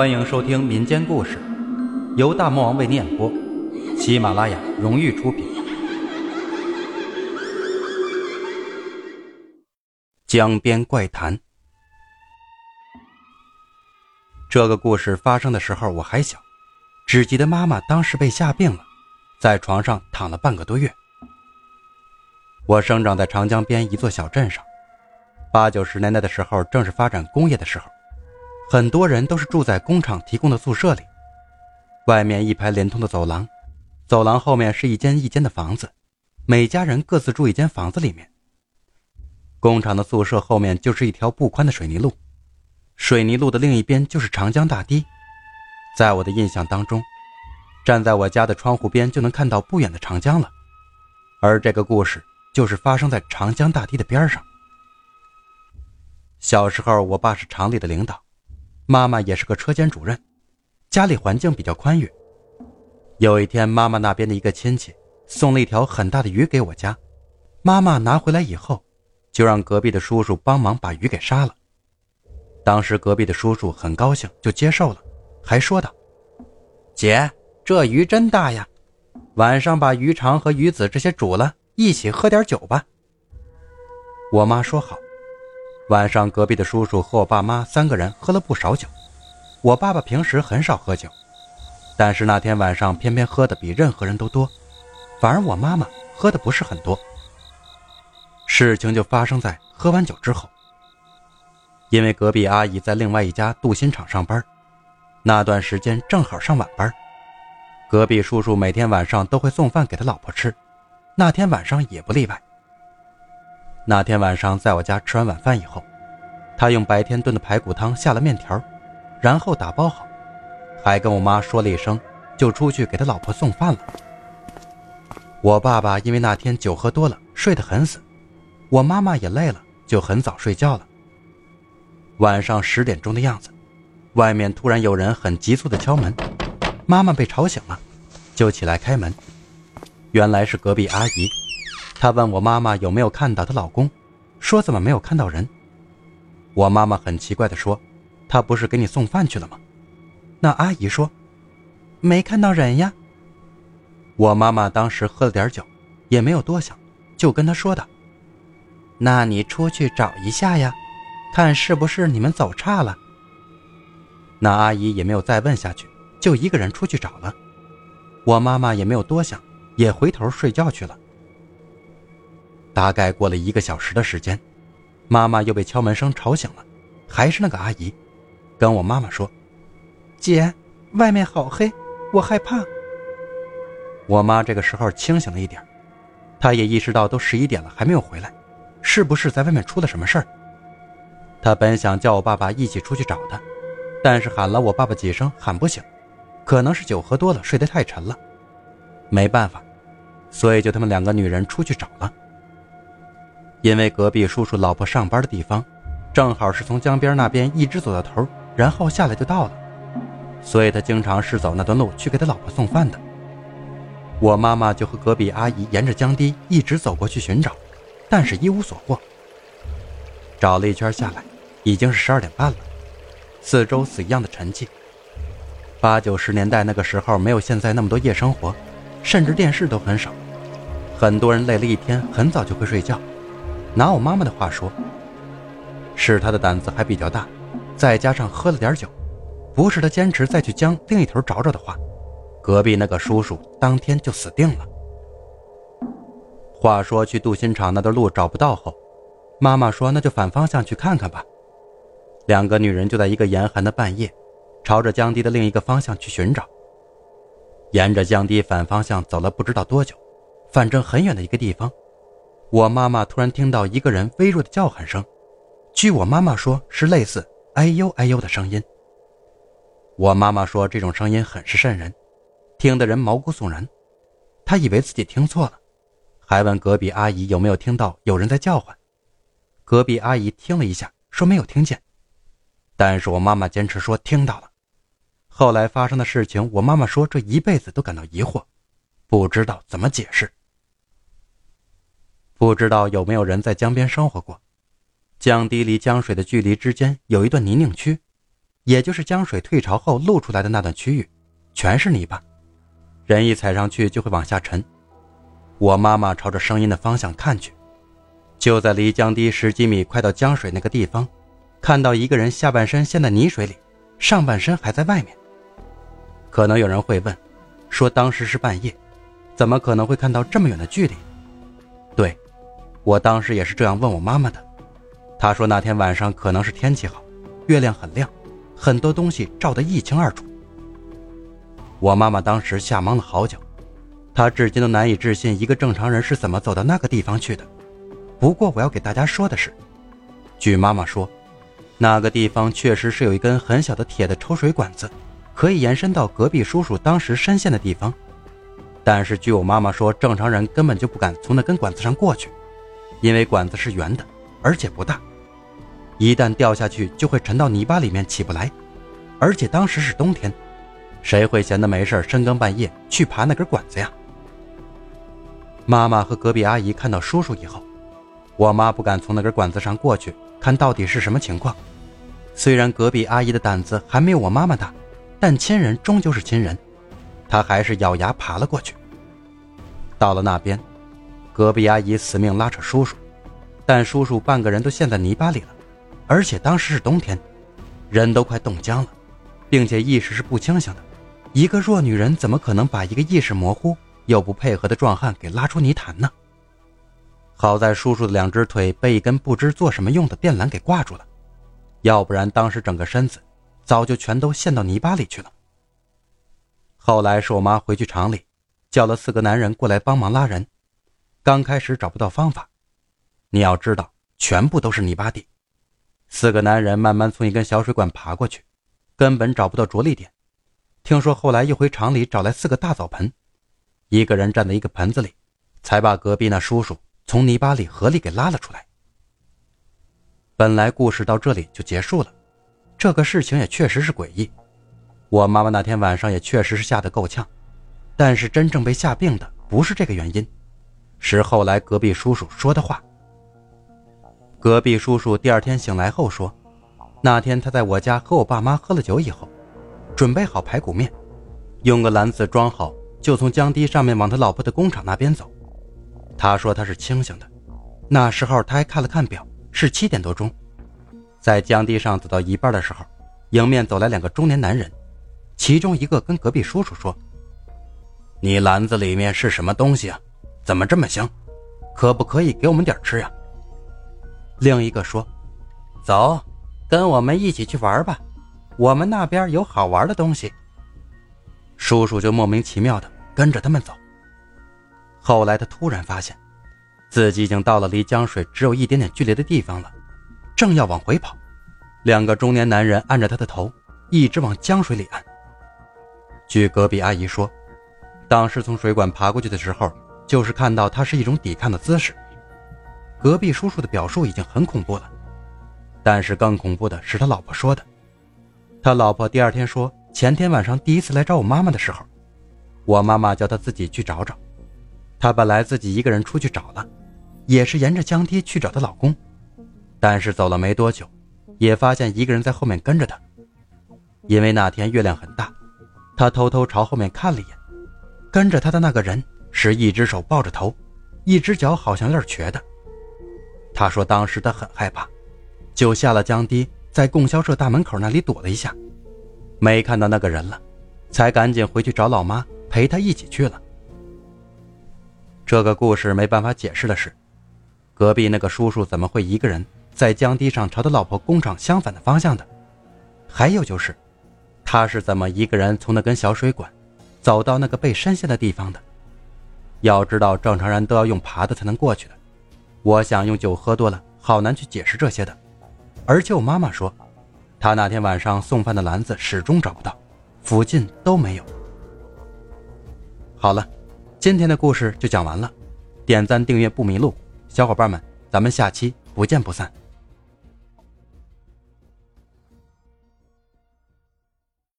欢迎收听民间故事，由大魔王为您演播，喜马拉雅荣誉出品。江边怪谈。这个故事发生的时候我还小，只记得妈妈当时被吓病了，在床上躺了半个多月。我生长在长江边一座小镇上，八九十年代的时候正是发展工业的时候。很多人都是住在工厂提供的宿舍里，外面一排连通的走廊，走廊后面是一间一间的房子，每家人各自住一间房子里面。工厂的宿舍后面就是一条不宽的水泥路，水泥路的另一边就是长江大堤。在我的印象当中，站在我家的窗户边就能看到不远的长江了，而这个故事就是发生在长江大堤的边上。小时候，我爸是厂里的领导。妈妈也是个车间主任，家里环境比较宽裕。有一天，妈妈那边的一个亲戚送了一条很大的鱼给我家，妈妈拿回来以后，就让隔壁的叔叔帮忙把鱼给杀了。当时隔壁的叔叔很高兴，就接受了，还说道：“姐，这鱼真大呀，晚上把鱼肠和鱼籽这些煮了，一起喝点酒吧。”我妈说好。晚上，隔壁的叔叔和我爸妈三个人喝了不少酒。我爸爸平时很少喝酒，但是那天晚上偏偏喝的比任何人都多，反而我妈妈喝的不是很多。事情就发生在喝完酒之后，因为隔壁阿姨在另外一家镀锌厂上班，那段时间正好上晚班，隔壁叔叔每天晚上都会送饭给他老婆吃，那天晚上也不例外。那天晚上，在我家吃完晚饭以后，他用白天炖的排骨汤下了面条，然后打包好，还跟我妈说了一声，就出去给他老婆送饭了。我爸爸因为那天酒喝多了，睡得很死，我妈妈也累了，就很早睡觉了。晚上十点钟的样子，外面突然有人很急促的敲门，妈妈被吵醒了，就起来开门，原来是隔壁阿姨。她问我妈妈有没有看到她老公，说怎么没有看到人。我妈妈很奇怪地说：“他不是给你送饭去了吗？”那阿姨说：“没看到人呀。”我妈妈当时喝了点酒，也没有多想，就跟他说道：“那你出去找一下呀，看是不是你们走岔了。”那阿姨也没有再问下去，就一个人出去找了。我妈妈也没有多想，也回头睡觉去了。大概过了一个小时的时间，妈妈又被敲门声吵醒了，还是那个阿姨，跟我妈妈说：“姐，外面好黑，我害怕。”我妈这个时候清醒了一点，她也意识到都十一点了还没有回来，是不是在外面出了什么事儿？她本想叫我爸爸一起出去找他，但是喊了我爸爸几声喊不醒，可能是酒喝多了睡得太沉了，没办法，所以就他们两个女人出去找了。因为隔壁叔叔老婆上班的地方，正好是从江边那边一直走到头，然后下来就到了，所以他经常是走那段路去给他老婆送饭的。我妈妈就和隔壁阿姨沿着江堤一直走过去寻找，但是一无所获。找了一圈下来，已经是十二点半了，四周死一样的沉寂。八九十年代那个时候没有现在那么多夜生活，甚至电视都很少，很多人累了一天，很早就会睡觉。拿我妈妈的话说，是他的胆子还比较大，再加上喝了点酒，不是他坚持再去江另一头找找的话，隔壁那个叔叔当天就死定了。话说去镀锌厂那段路找不到后，妈妈说那就反方向去看看吧。两个女人就在一个严寒的半夜，朝着江堤的另一个方向去寻找。沿着江堤反方向走了不知道多久，反正很远的一个地方。我妈妈突然听到一个人微弱的叫喊声，据我妈妈说是类似“哎呦哎呦”的声音。我妈妈说这种声音很是瘆人，听得人毛骨悚然。她以为自己听错了，还问隔壁阿姨有没有听到有人在叫唤。隔壁阿姨听了一下，说没有听见，但是我妈妈坚持说听到了。后来发生的事情，我妈妈说这一辈子都感到疑惑，不知道怎么解释。不知道有没有人在江边生活过？江堤离江水的距离之间有一段泥泞区，也就是江水退潮后露出来的那段区域，全是泥巴，人一踩上去就会往下沉。我妈妈朝着声音的方向看去，就在离江堤十几米、快到江水那个地方，看到一个人下半身陷在泥水里，上半身还在外面。可能有人会问，说当时是半夜，怎么可能会看到这么远的距离？对，我当时也是这样问我妈妈的。她说那天晚上可能是天气好，月亮很亮。很多东西照得一清二楚。我妈妈当时吓懵了好久，她至今都难以置信一个正常人是怎么走到那个地方去的。不过我要给大家说的是，据妈妈说，那个地方确实是有一根很小的铁的抽水管子，可以延伸到隔壁叔叔当时深陷的地方。但是据我妈妈说，正常人根本就不敢从那根管子上过去，因为管子是圆的，而且不大。一旦掉下去，就会沉到泥巴里面起不来，而且当时是冬天，谁会闲得没事深更半夜去爬那根管子呀？妈妈和隔壁阿姨看到叔叔以后，我妈不敢从那根管子上过去，看到底是什么情况。虽然隔壁阿姨的胆子还没有我妈妈大，但亲人终究是亲人，她还是咬牙爬了过去。到了那边，隔壁阿姨死命拉扯叔叔，但叔叔半个人都陷在泥巴里了。而且当时是冬天，人都快冻僵了，并且意识是不清醒的。一个弱女人怎么可能把一个意识模糊又不配合的壮汉给拉出泥潭呢？好在叔叔的两只腿被一根不知做什么用的电缆给挂住了，要不然当时整个身子早就全都陷到泥巴里去了。后来是我妈回去厂里，叫了四个男人过来帮忙拉人。刚开始找不到方法，你要知道，全部都是泥巴地。四个男人慢慢从一根小水管爬过去，根本找不到着力点。听说后来又回厂里找来四个大澡盆，一个人站在一个盆子里，才把隔壁那叔叔从泥巴里合力给拉了出来。本来故事到这里就结束了，这个事情也确实是诡异。我妈妈那天晚上也确实是吓得够呛，但是真正被吓病的不是这个原因，是后来隔壁叔叔说的话。隔壁叔叔第二天醒来后说：“那天他在我家和我爸妈喝了酒以后，准备好排骨面，用个篮子装好，就从江堤上面往他老婆的工厂那边走。他说他是清醒的，那时候他还看了看表，是七点多钟。在江堤上走到一半的时候，迎面走来两个中年男人，其中一个跟隔壁叔叔说：‘你篮子里面是什么东西啊？怎么这么香？可不可以给我们点吃呀？’”另一个说：“走，跟我们一起去玩吧，我们那边有好玩的东西。”叔叔就莫名其妙的跟着他们走。后来他突然发现，自己已经到了离江水只有一点点距离的地方了，正要往回跑，两个中年男人按着他的头，一直往江水里按。据隔壁阿姨说，当时从水管爬过去的时候，就是看到他是一种抵抗的姿势。隔壁叔叔的表述已经很恐怖了，但是更恐怖的是他老婆说的。他老婆第二天说，前天晚上第一次来找我妈妈的时候，我妈妈叫他自己去找找。他本来自己一个人出去找了，也是沿着江堤去找她老公，但是走了没多久，也发现一个人在后面跟着他。因为那天月亮很大，他偷偷朝后面看了一眼，跟着他的那个人是一只手抱着头，一只脚好像有点瘸的。他说：“当时他很害怕，就下了江堤，在供销社大门口那里躲了一下，没看到那个人了，才赶紧回去找老妈陪他一起去了。”这个故事没办法解释的是，隔壁那个叔叔怎么会一个人在江堤上朝他老婆工厂相反的方向的？还有就是，他是怎么一个人从那根小水管走到那个被深陷的地方的？要知道，正常人都要用爬的才能过去的。我想用酒喝多了，好难去解释这些的。而且我妈妈说，她那天晚上送饭的篮子始终找不到，附近都没有。好了，今天的故事就讲完了，点赞订阅不迷路，小伙伴们，咱们下期不见不散。